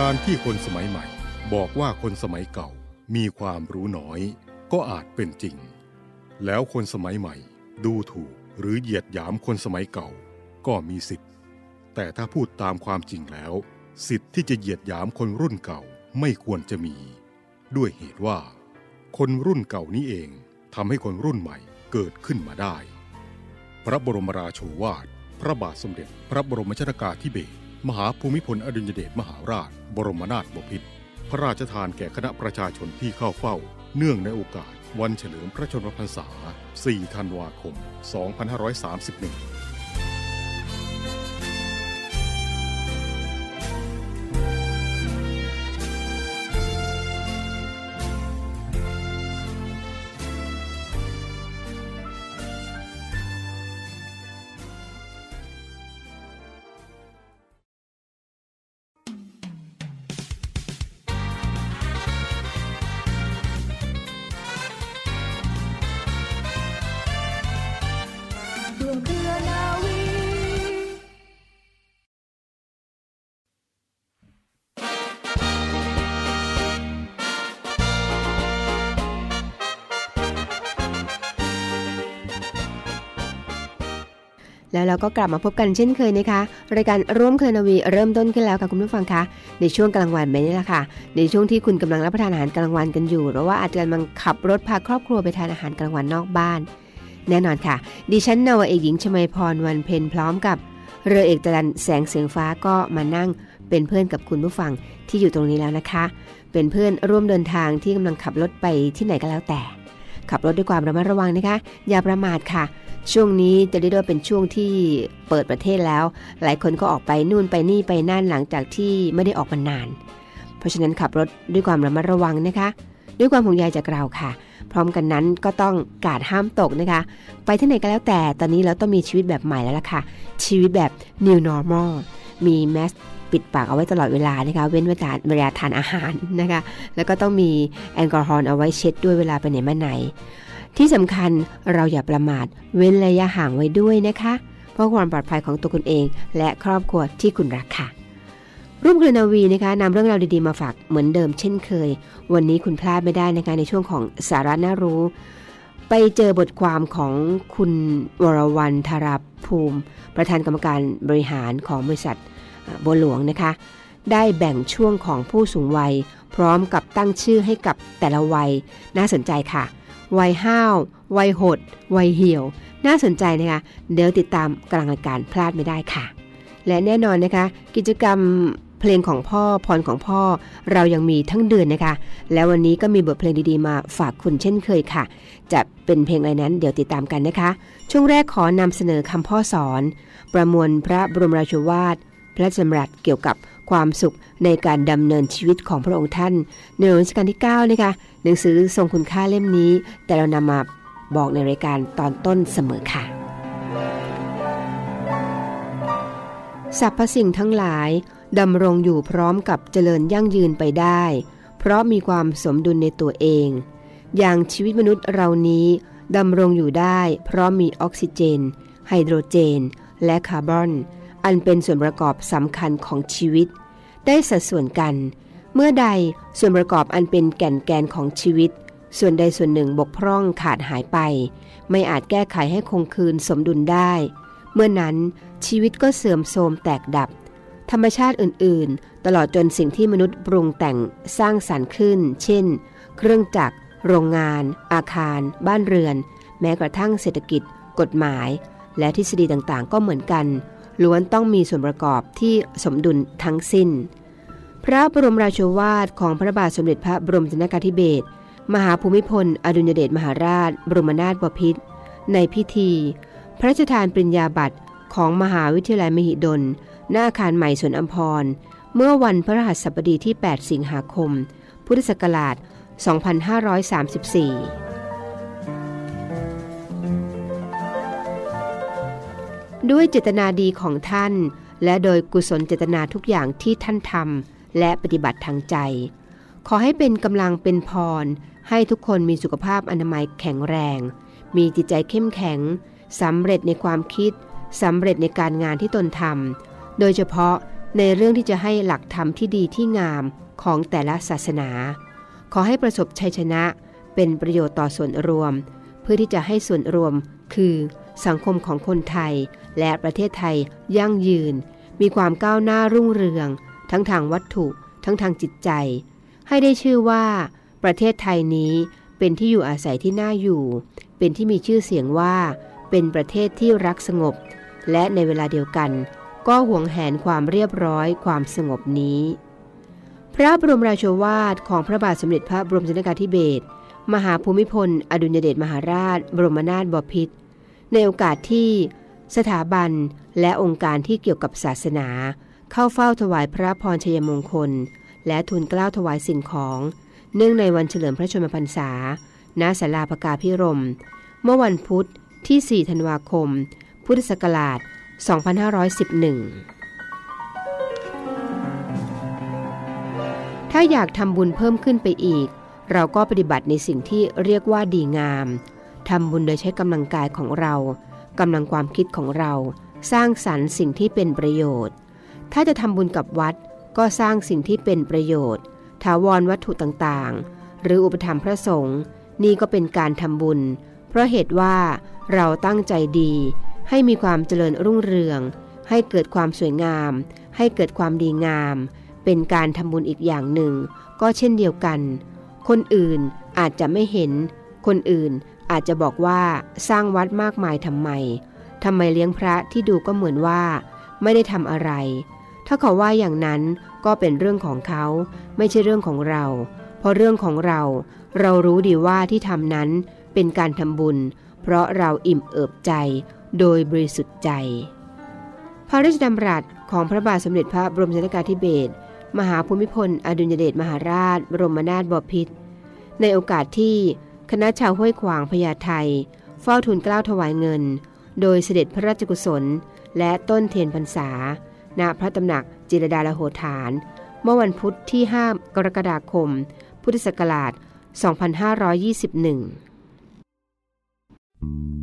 การที่คนสมัยใหม่ บอกว่าคนสมัยเก่ามีความรู้น้อย ก็อาจเป็นจริง แล้วคนสมัยใหม่ ดูถูกหรือเหยียดหยามคนสมัยเก่า ก็มีสิทธิ์ แต่ถ้าพูดตามความจริงแล้ว สิทธิ์ที่จะเหยียดหยามคนรุ่นเก่าไม่ควรจะมี ด้วยเหตุว่า คนรุ่นเก่านี้เองทำให้คนรุ่นใหม่เกิดขึ้นมาได้ พระบรมราโชวาท พระบาทสมเด็จ พระบรมชนากาธิเบศร มหาภูมิพลอดุลยเดชมหาราช บรมนาถบพิตรพระราชทานแก่คณะประชาชนที่เข้าเฝ้า เนื่องในโอกาส วันเฉลิมพระชนมพรรษา 4 ธันวาคม 2531 แล้วเราก็กลับมาพบกันเช่นเคยนะคะ รายการร่วมเคยนาวีเริ่มต้นขึ้นแล้วค่ะคุณผู้ฟังคะในช่วงกลางวันแบบนี้แหละค่ะ ในช่วงที่คุณกำลังรับประทานอาหารกลางวันกันอยู่หรือว่าอาจจะกำลังขับรถพาครอบครัวไปทานอาหารกลางวันนอกบ้าน แน่นอนค่ะ ดิฉันนาวเอกหญิงชมาพรวันเพ็ญพร้อมกับ เรือเอกจรันแสงเสียงฟ้าก็มานั่งเป็นเพื่อนกับคุณผู้ฟังที่อยู่ตรงนี้แล้วนะคะ เป็นเพื่อนร่วมเดินทางที่กำลังขับรถไปที่ไหนก็แล้วแต่ ขับรถด้วยความระมัดระวังนะคะ อย่าประมาทค่ะ ช่วงนี้จะเรียกได้ว่าเป็นช่วงที่เปิดประเทศแล้ว หลายคนก็ออกไปนู่นไปนี่ไปนั่นหลังจากที่ไม่ได้ออกมานาน เพราะฉะนั้นขับรถด้วยความระมัดระวังนะคะ ด้วยความห่วงใยจากเราค่ะ พร้อมกันนั้นก็ต้องกาดห้ามตกนะคะ ไปที่ไหนก็แล้วแต่ตอนนี้เราต้องมีชีวิตแบบใหม่แล้วล่ะค่ะ ชีวิตแบบ new normal มีแมสปิดปากเอาไว้ตลอดเวลานะคะเว้นเวลาเวลาทานอาหารนะคะ แล้วก็ต้องมีแอลกอฮอล์เอาไว้เช็ดด้วยเวลาไปไหนมาไหน ที่สำคัญเราอย่าประมาทเว้นระยะห่างไว้ด้วยนะคะ เพราะความปลอดภัยของตัวคุณเอง และครอบครัวที่คุณรักค่ะ ร่วมเครือนาวีนะคะนำเรื่องราวดีๆมาฝากเหมือนเดิมเช่นเคย วันนี้คุณพลาดไม่ได้นะคะในช่วงของสาระน่ารู้ ไปเจอบทความของคุณวรวรรณธาราภูมิ ประธานกรรมการบริหารของบริษัทบัวหลวงนะคะ ได้แบ่งช่วงของผู้สูงวัย พร้อมกับตั้งชื่อให้กับแต่ละวัย น่าสนใจค่ะ วัยห้าว วัยหด วัยเหี่ยว น่าสนใจนะคะ เดี๋ยวติดตามกลางรายการพลาดไม่ได้ค่ะ และแน่นอนนะคะ กิจกรรม เพลงของพ่อพรของพ่อ เรายังมีทั้งเดือนนะคะ แล้ววันนี้ก็มีบทเพลงดีๆมาฝากคุณเช่นเคยค่ะ จะเป็นเพลงอะไรนั้นเดี๋ยวติดตามกันนะคะ ช่วงแรกขอนำเสนอคำพ่อสอน ประมวลพระบรมราชวาท พระราชดำรัสเกี่ยวกับความสุขในการดำเนินชีวิตของพระองค์ท่านในหลวงรัชกาลที่9นะคะหนังสือทรงคุณค่าเล่มนี้ แต่เรานำมาบอกในรายการตอนต้นเสมอค่ะสรรพสิ่งทั้งหลาย ดำรงอยู่พร้อมกับเจริญยั่งยืนไปได้ เพราะมีความสมดุลในตัวเอง อย่างชีวิตมนุษย์เรานี้ดำรงอยู่ได้ เพราะมีออกซิเจน ไฮโดรเจน และคาร์บอน อันเป็นส่วนประกอบสำคัญของชีวิต ได้สัดส่วนกัน เมื่อใดส่วนประกอบอันเป็นแก่นแกนของชีวิต ส่วนใดส่วนหนึ่งบกพร่องขาดหายไป ไม่อาจแก้ไขให้คงคืนสมดุลได้ เมื่อนั้นชีวิตก็เสื่อมโทรมแตกดับ ธรรมชาติอื่น ๆ ตลอดจนสิ่งที่มนุษย์ปรุงแต่งสร้างสรรค์ขึ้น เช่น เครื่องจักร โรงงาน อาคาร บ้านเรือน แม้กระทั่งเศรษฐกิจ กฎหมาย และทฤษฎีต่างๆ ก็เหมือนกัน ล้วนต้องมีส่วนประกอบที่สมดุลทั้งสิ้น พระบรมราโชวาทของพระบาทสมเด็จพระบรมชนกาธิเบศรมหาภูมิพล อดุลยเดชมหาราช บรมนาถบพิตรในพิธี พระราชทานปริญญาบัตรของมหาวิทยาลัยมหิดล หน้าอาคารใหม่สวนอัมพร เมื่อวันพฤหัสบดีที่ 8 สิงหาคม พุทธศักราช 2534 ด้วยเจตนาดีของท่าน และโดยกุศลเจตนาทุกอย่างที่ท่านทำและปฏิบัติทางใจ ขอให้เป็นกำลังเป็นพร ให้ทุกคนมีสุขภาพอนามัยแข็งแรง มีจิตใจเข้มแข็งสำเร็จในความคิดสำเร็จในการงานที่ตนทำ โดยเฉพาะในเรื่องที่จะให้หลักธรรมที่ดีที่งามของแต่ละศาสนา ขอให้ประสบชัยชนะเป็นประโยชน์ต่อส่วนรวม เพื่อที่จะให้ส่วนรวม คือสังคมของคนไทย และประเทศไทยยั่งยืน มีความก้าวหน้ารุ่งเรือง ทั้งทางวัตถุ ทั้งทางจิตใจ ให้ได้ชื่อว่า ประเทศไทยนี้เป็นที่อยู่อาศัยที่น่าอยู่ เป็นที่มีชื่อเสียงว่า เป็นประเทศที่รักสงบ และในเวลาเดียวกัน ก็หวงแหนความเรียบร้อยความสงบนี้ พระบรมราโชวาทของพระบาทสมเด็จพระบรมชนกาธิเบศรมหาภูมิพล อดุลยเดชมหาราช บรมนาถบพิตรในโอกาสที่สถาบันและองค์การที่เกี่ยวกับศาสนา เข้าเฝ้าถวายพระพรชัยมงคล และทูลเกล้าถวายสิ่งของ เนื่องในวันเฉลิมพระชนมพรรษา ณ ศาลาพกาพิรม เมื่อวันพุธที่ 4 ธันวาคม พุทธศักราช 2511 ถ้าอยากทำบุญเพิ่มขึ้นไปอีก เราก็ปฏิบัติในสิ่งที่เรียกว่าดีงามทำบุญโดยใช้กำลังกายของเรากำลังความคิดของเรา สร้างสรรค์สิ่งที่เป็นประโยชน์ ถ้าจะทำบุญกับวัดก็สร้างสิ่งที่เป็นประโยชน์ ถาวรวัตถุต่างๆ หรืออุปถัมภ์พระสงฆ์นี่ก็เป็นการทำบุญ เพราะเหตุว่าเราตั้งใจดี ให้มีความเจริญรุ่งเรือง ให้เกิดความสวยงาม ให้เกิดความดีงาม เป็นการทำบุญอีกอย่างหนึ่ง ก็เช่นเดียวกัน คนอื่นอาจจะไม่เห็น คนอื่นอาจจะบอกว่าสร้างวัดมากมายทำไมทำไมเลี้ยงพระที่ดูก็เหมือนว่า ไม่ได้ทำอะไร ถ้าเขาว่าอย่างนั้นก็เป็นเรื่องของเขาไม่ใช่เรื่องของเรา เพราะเรื่องของเรา เรารู้ดีว่าที่ทำนั้นเป็นการทำบุญ เพราะเราอิ่มเอิบใจ โดยบริสุทธิ์ใจ พระราชดำรัสของพระบาทสมเด็จพระบรมชนกาธิเบศรมหาภูมิพล อดุลยเดชมหาราช บรมนาถบพิตรในโอกาสที่คณะชาวห้วยขวางพญาไทเฝ้าทูลเกล้าถวายเงิน โดยเสด็จพระราชกุศล และต้นเทียนพรรษา ณพระตำหนักจิรดาลโหฐาน เมื่อวันพุธที่ 5 กรกฎาคม พุทธศักราช 2521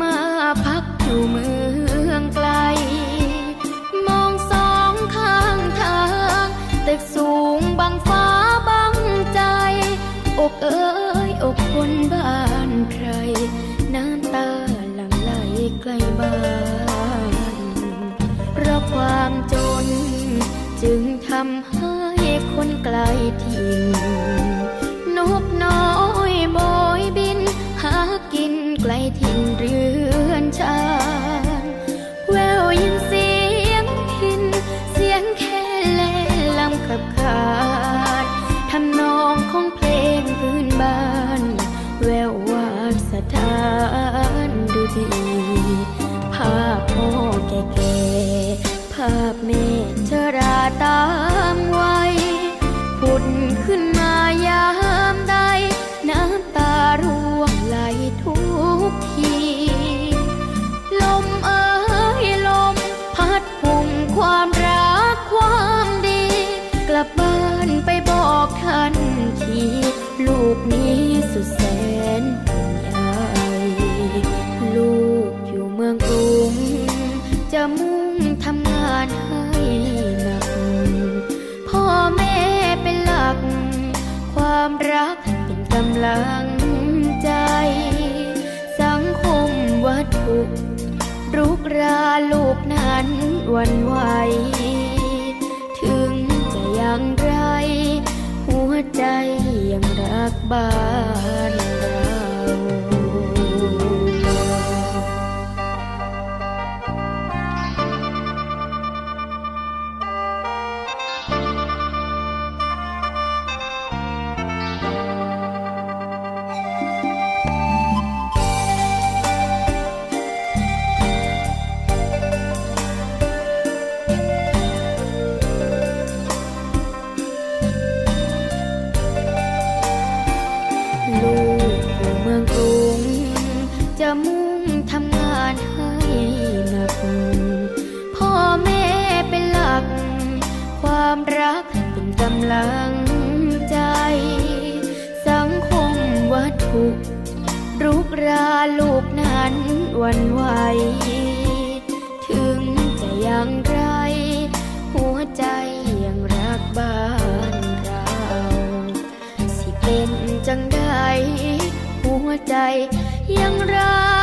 มาพักอยู่เมืองไกล มองสองข้างทางตึกสูงบังฟ้าบังใจ อกเอ้ยอกคนบ้านใคร น้ำตาหลั่งไหลใกล้บ้านเพราะความจนจึงทำให้คนไกลถิ่น ลังใจ สังคมวัตถุรุกราลูกนั้นวันไหว ถึงจะอย่างไร หัวใจยังรักบ้าน ราลูกนั้นวันไหว ถึงจะยังไร หัวใจยังรักบ้านเรา สิเป็นจังได้ หัวใจยังรัก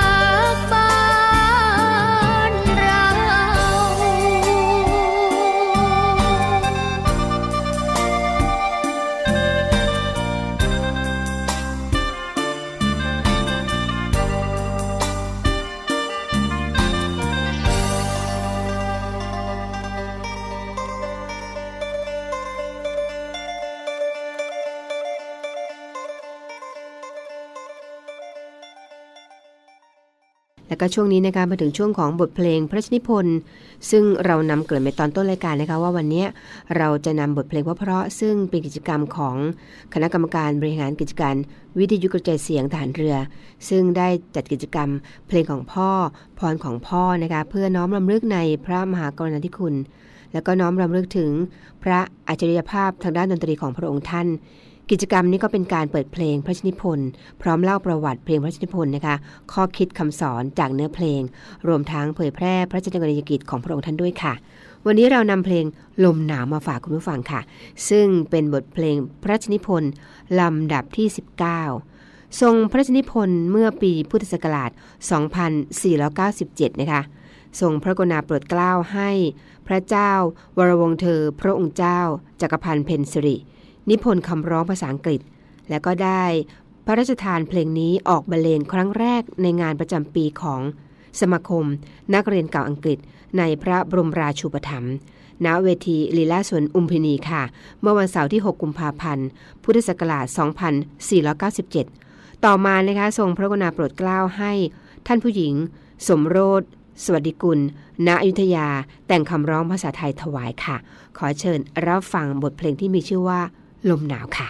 แล้วก็ช่วงนี้นะคะมาถึงช่วงของบทเพลงพระชนิพนธ์ซึ่งเรานำเกิดไปตอนต้นรายการนะคะว่าวันนี้เราจะนำบทเพลงเพราะๆซึ่งเป็นกิจกรรมของคณะกรรมการบริหารกิจการวิทยุกระจายเสียงฐานเรือ ซึ่งได้จัดกิจกรรมเพลงของพ่อพรของพ่อนะคะเพื่อน้อมรำลึกในพระมหากรณาธิคุณ แล้วก็น้อมรำลึกถึงพระอัจฉริยภาพทางด้านดนตรีของพระองค์ท่าน กิจกรรมนี้ก็เป็นการเปิดเพลงพระชนิพนธ์พร้อมเล่าประวัติเพลงพระชนิพนธ์นะคะ ข้อคิดคำสอนจากเนื้อเพลง รวมทั้งเผยแพร่พระราชกรณียกิจของพระองค์ท่านด้วยค่ะ วันนี้เรานำเพลงลมหนาวมาฝากคุณผู้ฟังค่ะ ซึ่งเป็นบทเพลงพระชนิพนธ์ลำดับที่ 19 ทรงพระชนิพนธ์เมื่อปีพุทธศักราช 2497 นะคะทรงพระกรุณาโปรดเกล้าให้ พระเจ้าวรวงเธอ พระองค์เจ้าจักรพันธ์เพนสิริ นิพนธ์คำร้องภาษาอังกฤษ และก็ได้พระราชทานเพลงนี้ออกบรรเลงครั้งแรกในงานประจำปีของสมาคม นักเรียนเก่าอังกฤษ ในพระบรมราชูปถัมภ์ณเวทีลีลาสวนอุมพินีค่ะ เมื่อวันเสาร์ที่ 6 กุมภาพันธ์ พุทธศักราช 2497 ต่อมานะคะทรงพระกรุณาโปรดเกล้าให้ท่านผู้หญิง สมโรธสวัสดิกุล ณ อยุธยา แต่งคำร้องภาษาไทยถวายค่ะ ขอเชิญรับฟังบทเพลงที่มีชื่อว่า ลมหนาวค่ะ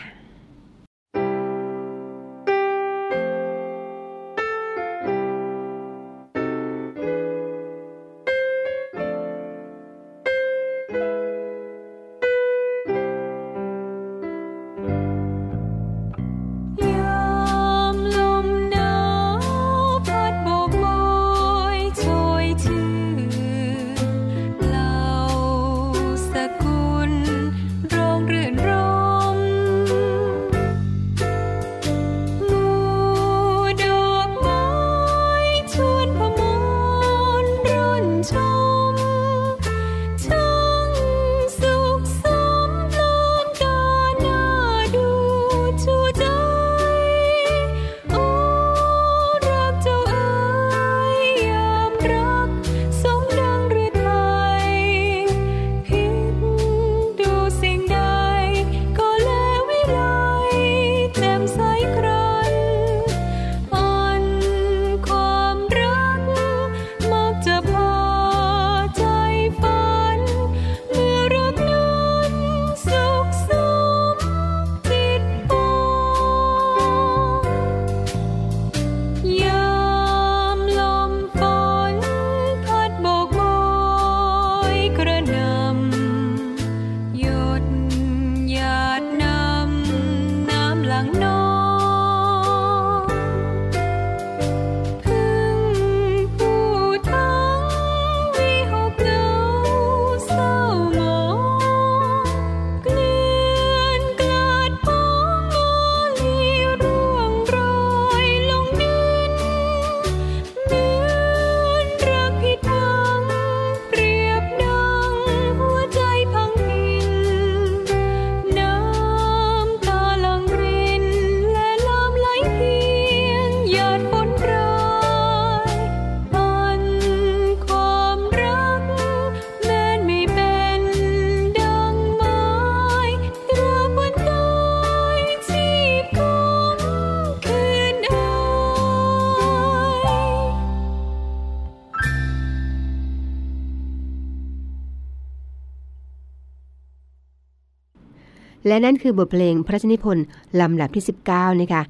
และนั่นคือบทเพลงพระราชนิพนธ์ลำดับที่ 19 นะคะ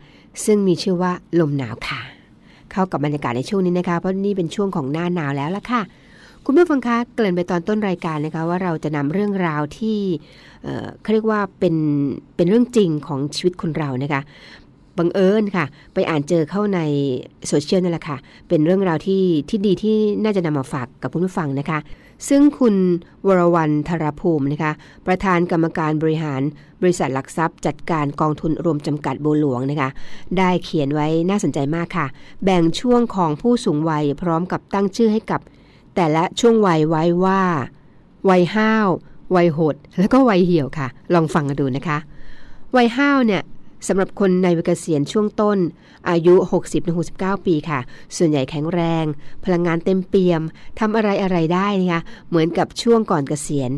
ซึ่งมีชื่อว่าลมหนาวค่ะ เข้ากับบรรยากาศในช่วงนี้นะคะ เพราะนี่เป็นช่วงของหน้าหนาวแล้วล่ะค่ะ คุณผู้ฟังคะเกริ่นไปตอนต้นรายการนะคะ ว่าเราจะนำเรื่องราวที่เขาเรียกว่าเป็นเป็นเรื่องจริงของชีวิตคนเรานะคะบังเอิญค่ะ ไปอ่านเจอเข้าในโซเชียลนั่นแหละค่ะ เป็นเรื่องราวที่ที่ดีที่น่าจะนำมาฝากกับคุณผู้ฟังนะคะ ซึ่งคุณวรวรรณธารภูมินะคะประธานกรรมการบริหาร บริษัทหลักทรัพย์ จัดการกองทุนรวมจำกัดบัวหลวงนะคะได้เขียนไว้น่าสนใจมากค่ะ แบ่งช่วงของผู้สูงวัยพร้อมกับตั้งชื่อให้กับ แต่ละช่วงวัยไว้ว่า วัยห้าว วัยหด แล้วก็วัยเหี่ยวค่ะ ลองฟังกันดูนะคะ วัยห้าวเนี่ย สำหรับคนในวัยเกษียณช่วงต้น อายุ 60-69 ปีค่ะ ส่วนใหญ่แข็งแรง พลังงานเต็มเปี่ยมทำอะไรอะไรได้นะคะเหมือนกับช่วงก่อนเกษียณ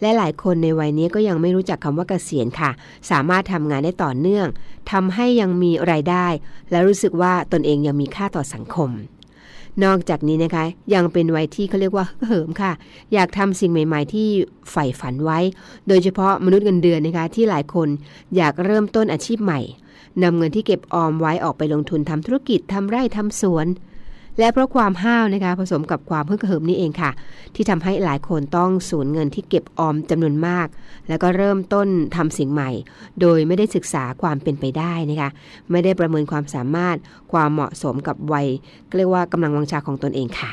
และหลายคนในวัยนี้ก็ยังไม่รู้จักคำว่าเกษียณค่ะ สามารถทำงานได้ต่อเนื่องทำให้ยังมีรายได้ และรู้สึกว่าตนเองยังมีค่าต่อสังคม นอกจากนี้นะคะ ยังเป็นวัยที่เขาเรียกว่าเหิมค่ะ อยากทำสิ่งใหม่ ๆ ที่ใฝ่ฝันไว้ โดยเฉพาะมนุษย์เงินเดือนนะคะ ที่หลายคนอยากเริ่มต้นอาชีพใหม่นำเงินที่เก็บออมไว้ออกไปลงทุนทำธุรกิจทำไร่ทำสวน และเพราะความห้าวนะคะผสมกับความเพิ่งเหิมนี่เองค่ะ ที่ทำให้หลายคนต้องสูญเงินที่เก็บออมจำนวนมาก แล้วก็เริ่มต้นทำสิ่งใหม่ โดยไม่ได้ศึกษาความเป็นไปได้นะคะไม่ได้ประเมินความสามารถความเหมาะสมกับวัยเรียกว่ากำลังวังชาของตนเองค่ะ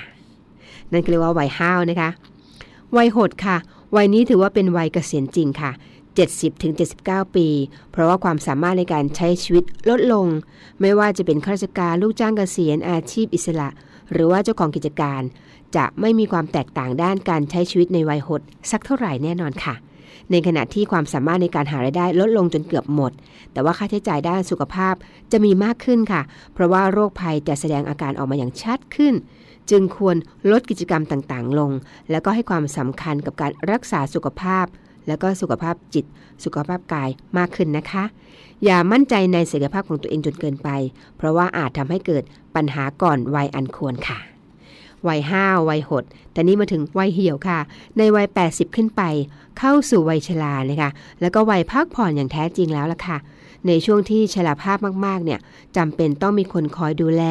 นั่นเรียกว่าวัยห้าวนะคะวัยหดค่ะ วัยนี้ถือว่าเป็นวัยเกษียณจริงค่ะ 70-79 ปี เพราะว่าความสามารถในการใช้ชีวิตลดลง ไม่ว่าจะเป็นข้าราชการลูกจ้างเกษียณอาชีพอิสระ หรือว่าเจ้าของกิจการ จะไม่มีความแตกต่างด้านการใช้ชีวิตในวัยหดสักเท่าไหร่แน่นอนค่ะ ในขณะที่ความสามารถในการหารายได้ลดลงจนเกือบหมด แต่ว่าค่าใช้จ่ายด้านสุขภาพจะมีมากขึ้นค่ะ เพราะว่าโรคภัยจะแสดงอาการออกมาอย่างชัดขึ้นจึงควรลดกิจกรรมต่างๆ ลง แล้วก็ให้ความสำคัญกับการรักษาสุขภาพ แล้วก็สุขภาพจิต สุขภาพกายมากขึ้นนะคะ อย่ามั่นใจในศักยภาพของตัวเองจนเกินไป เพราะว่าอาจทำให้เกิดปัญหาก่อนวัยอันควรค่ะวัยห้าวัยหด แต่นี้มาถึงวัยเหี่ยวค่ะ ในวัย 80 ขึ้นไป เข้าสู่วัยชราเลยค่ะ แล้วก็วัยพักผ่อนอย่างแท้จริงแล้วล่ะค่ะ ในช่วงที่ชราภาพมากๆ เนี่ยจำเป็นต้องมีคนคอยดูแล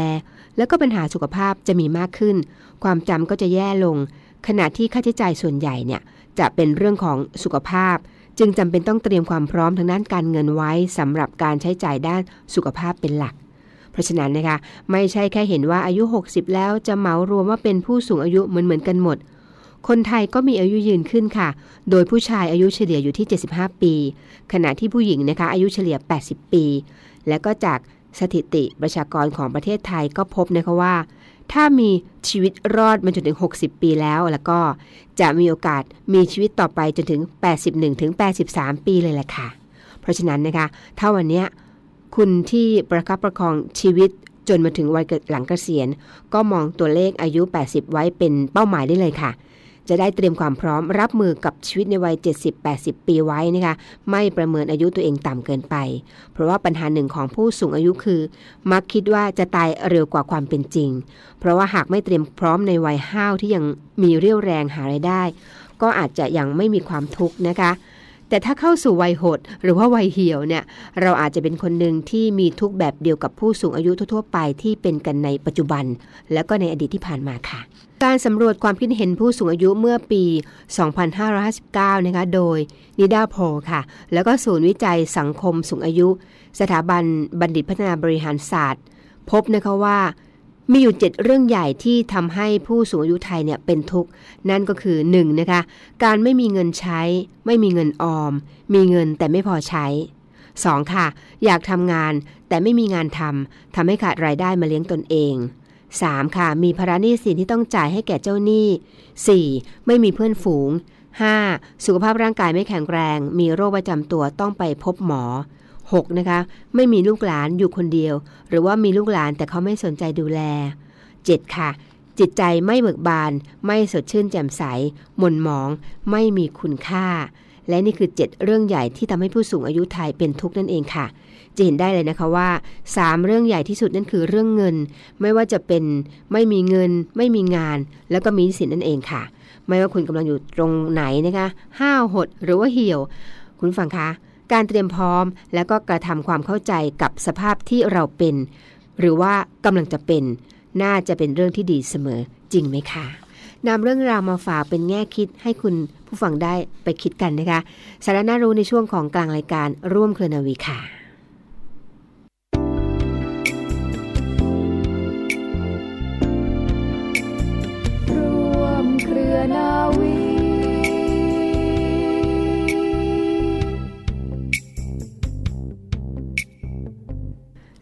แล้วก็ปัญหาสุขภาพจะมีมากขึ้น ความจำก็จะแย่ลง ขณะที่ค่าใช้จ่ายส่วนใหญ่เนี่ย จะเป็นเรื่องของสุขภาพ จึงจำเป็นต้องเตรียมความพร้อมทางด้านการเงินไว้สำหรับการใช้จ่ายด้านสุขภาพเป็นหลัก เพราะฉะนั้นนะคะ ไม่ใช่แค่เห็นว่าอายุ 60 แล้วจะเหมารวมว่าเป็นผู้สูงอายุเหมือนเหมือนกันหมด คนไทยก็มีอายุยืนขึ้นค่ะ โดยผู้ชายอายุเฉลี่ยอยู่ที่ 75 ปี ขณะที่ผู้หญิงนะคะอายุเฉลี่ย 80 ปี และก็จากสถิติประชากรของประเทศไทยก็พบนะคะว่า ถ้ามีชีวิตรอดมาจนถึง 60 ปีแล้ว แล้วก็จะมีโอกาสมีชีวิตต่อไปจนถึง 81 ถึง 83 ปีเลยแหละค่ะ เพราะฉะนั้นนะคะ ถ้าวันนี้คุณที่ประคับประคองชีวิตจนมาถึงวัยหลังเกษียณ ก็มองตัวเลขอายุ 80 ไว้เป็นเป้าหมายได้เลยค่ะ จะได้เตรียมความพร้อมรับมือกับชีวิตในวัย 70-80 ปีไว้นะคะ ไม่ประเมินอายุตัวเองต่ำเกินไป เพราะว่าปัญหาหนึ่งของผู้สูงอายุคือ มักคิดว่าจะตายเร็วกว่าความเป็นจริง เพราะว่าหากไม่เตรียมพร้อมในวัยห้าวที่ยังมีเรี่ยวแรงหาไรายได้ ก็อาจจะยังไม่มีความทุกข์นะคะแต่ถ้าเข้าสู่วัยหดหรือว่าวัยเหี่ยวเนี่ยเราอาจจะเป็นคนหนึ่งที่มีทุกแบบเดียวกับผู้สูงอายุทั่วไปที่เป็นกันในปัจจุบัน และก็ในอดีตที่ผ่านมาค่ะ การสำรวจความคิดเห็นผู้สูงอายุเมื่อปี 2559 นะคะ โดยนิดาโพค่ะ แล้วก็ศูนย์วิจัยสังคมสูงอายุ สถาบันบัณฑิตพัฒนาบริหารศาสตร์ พบนะคะว่ามีอยู่ 7 เรื่องใหญ่ที่ทำให้ผู้สูงอายุไทยเนี่ยเป็นทุกข์ นั่นก็คือ 1 นะคะ การไม่มีเงินใช้ ไม่มีเงินออม มีเงินแต่ไม่พอใช้ 2. ค่ะ อยากทำงานแต่ไม่มีงานทำทำให้ขาดรายได้มาเลี้ยงตนเอง 3. ค่ะ มีภาระหนี้สินที่ต้องจ่ายให้แก่เจ้าหนี้ 4. ไม่มีเพื่อนฝูง 5. สุขภาพร่างกายไม่แข็งแรง มีโรคประจำตัวต้องไปพบหมอ 6. นะคะ ไม่มีลูกหลานอยู่คนเดียว หรือว่ามีลูกหลานแต่เขาไม่สนใจดูแล 7. ค่ะ จิตใจไม่เบิกบาน ไม่สดชื่นแจ่มใส หม่นหมอง ไม่มีคุณค่า และนี่คือ 7 เรื่องใหญ่ที่ทำให้ผู้สูงอายุไทยเป็นทุกข์นั่นเองค่ะจะ เห็นได้เลยนะคะว่า 3 เรื่องใหญ่ที่สุดนั่นคือเรื่องเงิน ไม่ว่าจะเป็นไม่มีเงิน ไม่มีงาน แล้วก็มีสินนั่นเองค่ะ ไม่ว่าคุณกำลังอยู่ตรงไหนนะคะห้าวหดหรือว่าเหี่ยว คุณฟังคะ การเตรียมพร้อมแล้วก็กระทำความเข้าใจกับสภาพที่เราเป็น หรือว่ากำลังจะเป็น น่าจะเป็นเรื่องที่ดีเสมอจริงไหมคะนำเรื่องราวมาฝากเป็นแง่คิดให้คุณผู้ฟังได้ไปคิดกันนะคะ สาระน่ารู้ในช่วงของกลางรายการร่วมเครือนาวีค่ะ รือนาวี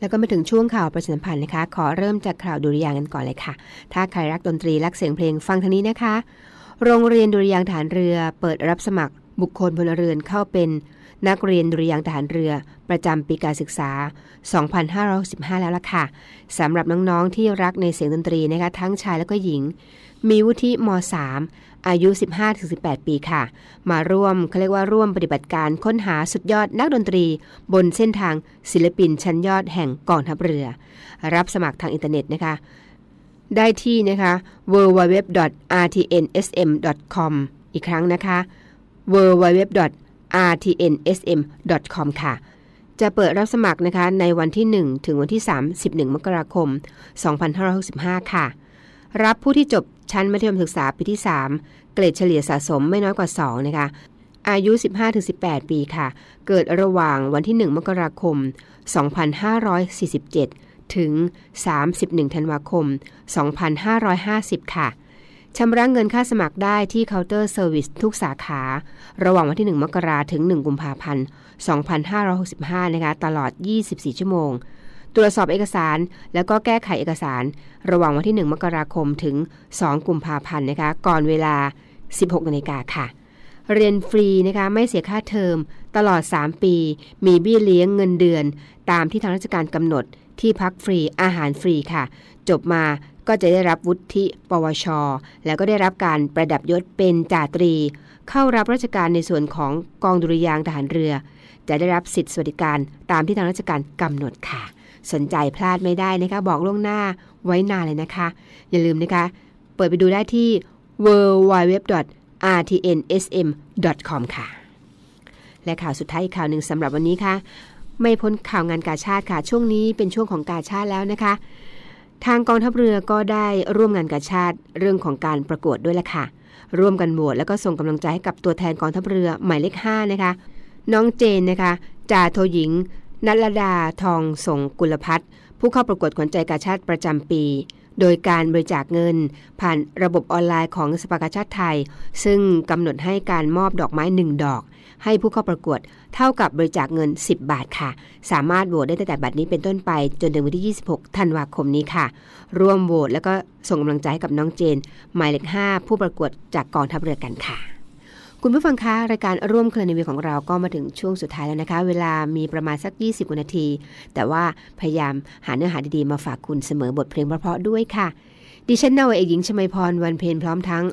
แล้วก็มาถึงช่วงข่าวประชาสัมพันธ์นะคะ ขอเริ่มจากข่าวดุริยางกันก่อนเลยค่ะ ถ้าใครรักดนตรีรักเสียงเพลงฟังทางนี้นะคะ โรงเรียนดุริยางฐานเรือ เปิดรับสมัครบุคคลพลเรือนเข้าเป็น นักเรียนดุริยางค์ฐานเรือ ประจำปีการศึกษา 2515แล้วล่ะค่ะสำหรับน้องๆที่รักในเสียงดนตรีนะคะทั้งชายและก็หญิง มีวุฒิม .3 อายุ 15-18 ปีค่ะ มาร่วมเขาเรียกว่าร่วมปฏิบัติการค้นหาสุดยอดนักดนตรี บนเส้นทางศิลปินชั้นยอดแห่งกองทัพเรือ รับสมัครทางอินเทอร์เน็ตนะคะได้ที่นะคะ www.rtnsm.com อีกครั้งนะคะ www rtnsm.com ค่ะ จะเปิดรับสมัครนะคะในวันที่ 1 ถึงวันที่ 31 มกราคม 2565 ค่ะ รับผู้ที่จบชั้นมัธยมศึกษาปีที่ 3 เกรดเฉลี่ยสะสมไม่น้อยกว่า 2 นะคะ อายุ 15-18 ปีค่ะ เกิดระหว่างวันที่ 1 มกราคม 2547 ถึง 31 ธันวาคม 2550 ค่ะ ชำระเงินค่าสมัครได้ที่เคาน์เตอร์เซอร์วิสทุกสาขา ระหว่างวันที่ 1 มกราถึง 1 กุมภาพันธ์ 2565 นะคะ ตลอด 24 ชั่วโมง ตรวจสอบเอกสาร แล้วก็แก้ไขเอกสาร ระหว่างวันที่ 1 มกราคมถึง 2 กุมภาพันธ์นะคะ ก่อนเวลา 16นาฬิกาค่ะ เรียนฟรีนะคะ ไม่เสียค่าเทอม ตลอด 3 ปี มีเบี้ยเลี้ยงเงินเดือน ตามที่ทางราชการกำหนด ที่พักฟรีอาหารฟรีค่ะ จบมาก็จะได้รับวุฒิปวช แล้วก็ได้รับการประดับยศเป็นจ่าตรี เข้ารับราชการในส่วนของกองดุริยางทหารเรือ จะได้รับสิทธิสวัสดิการตามที่ทางราชการกำหนดค่ะ สนใจพลาดไม่ได้นะคะ บอกล่วงหน้าไว้นานเลยนะคะ อย่าลืมนะคะ เปิดไปดูได้ที่ www.rtnsm.com ค่ะ และข่าวสุดท้ายอีกข่าวหนึ่งสำหรับวันนี้ค่ะ ไม่พ้นข่าวงานกาชาติค่ะ ช่วงนี้เป็นช่วงของกาชาติแล้วนะคะ ทางกองทัพเรือก็ได้ร่วมงานกาชาติเรื่องของการประกวดด้วยละค่ะ ร่วมกันโหวตแล้วก็ส่งกำลังใจให้กับตัวแทนกองทัพเรือหมายเลข5นะคะ น้องเจนนะคะจ่าโทหญิงนัลดาทองสงกุลพัฒน์ผู้เข้าประกวดขวัญใจกาชาติประจำปี โดยการบริจาคเงิน ผ่านระบบออนไลน์ของสภากาชาติไทย ซึ่งกำหนดให้การมอบดอกไม้ 1 ดอก ให้ผู้เข้าประกวดเท่ากับบริจาคเงิน 10 บาทค่ะ สามารถโหวตได้ตั้งแต่บัดนี้เป็นต้นไป จนถึงวันที่ 26 ธันวาคมนี้ค่ะ ร่วมโหวตแล้วก็ส่งกำลังใจให้กับน้องเจน หมายเลข5ผู้ประกวดจากกองทัพเรือกันค่ะ คุณผู้ฟังคะรายการร่วมเคลนวีของเราก็มาถึงช่วงสุดท้ายแล้วนะคะ เวลามีประมาณสัก 20กว่านาที แต่ว่าพยายามหาเนื้อหาดีๆ มาฝากคุณเสมอบทเพลงเพราะๆด้วยค่ะ ดิฉันนาวเอกหญิงชมพรวันเพลนพร้อมทั้ง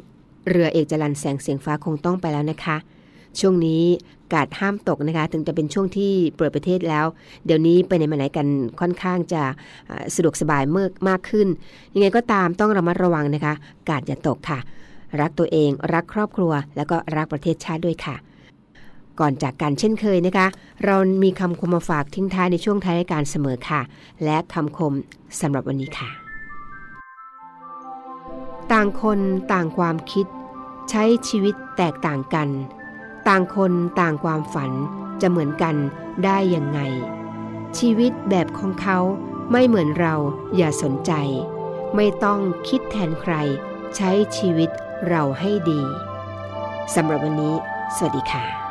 เรือเอกจรันแสงเสียงฟ้าคงต้องไปแล้วนะคะ ช่วงนี้กาดห้ามตกนะคะ ถึงจะเป็นช่วงที่เปิดประเทศแล้ว เดี๋ยวนี้ไปไหนมาไหนกันค่อนข้างจะสะดวกสบายเมื่อมากขึ้น ยังไงก็ตามต้องระมัดระวังนะคะ กาดอย่าตกค่ะ รักตัวเอง รักครอบครัว แล้วก็รักประเทศชาติด้วยค่ะ ก่อนจากกันเช่นเคยนะคะ เรามีคำคมมาฝากทิ้งท้ายในช่วงท้ายรายการเสมอค่ะ และคำคมสำหรับวันนี้ค่ะ ต่างคนต่างความคิด ใช้ชีวิตแตกต่างกัน ต่างคนต่างความฝันจะเหมือนกันได้ยังไง ชีวิตแบบของเขาไม่เหมือนเราอย่าสนใจ ไม่ต้องคิดแทนใคร ใช้ชีวิต เราให้ดีสำหรับวันนี้ สวัสดีค่ะ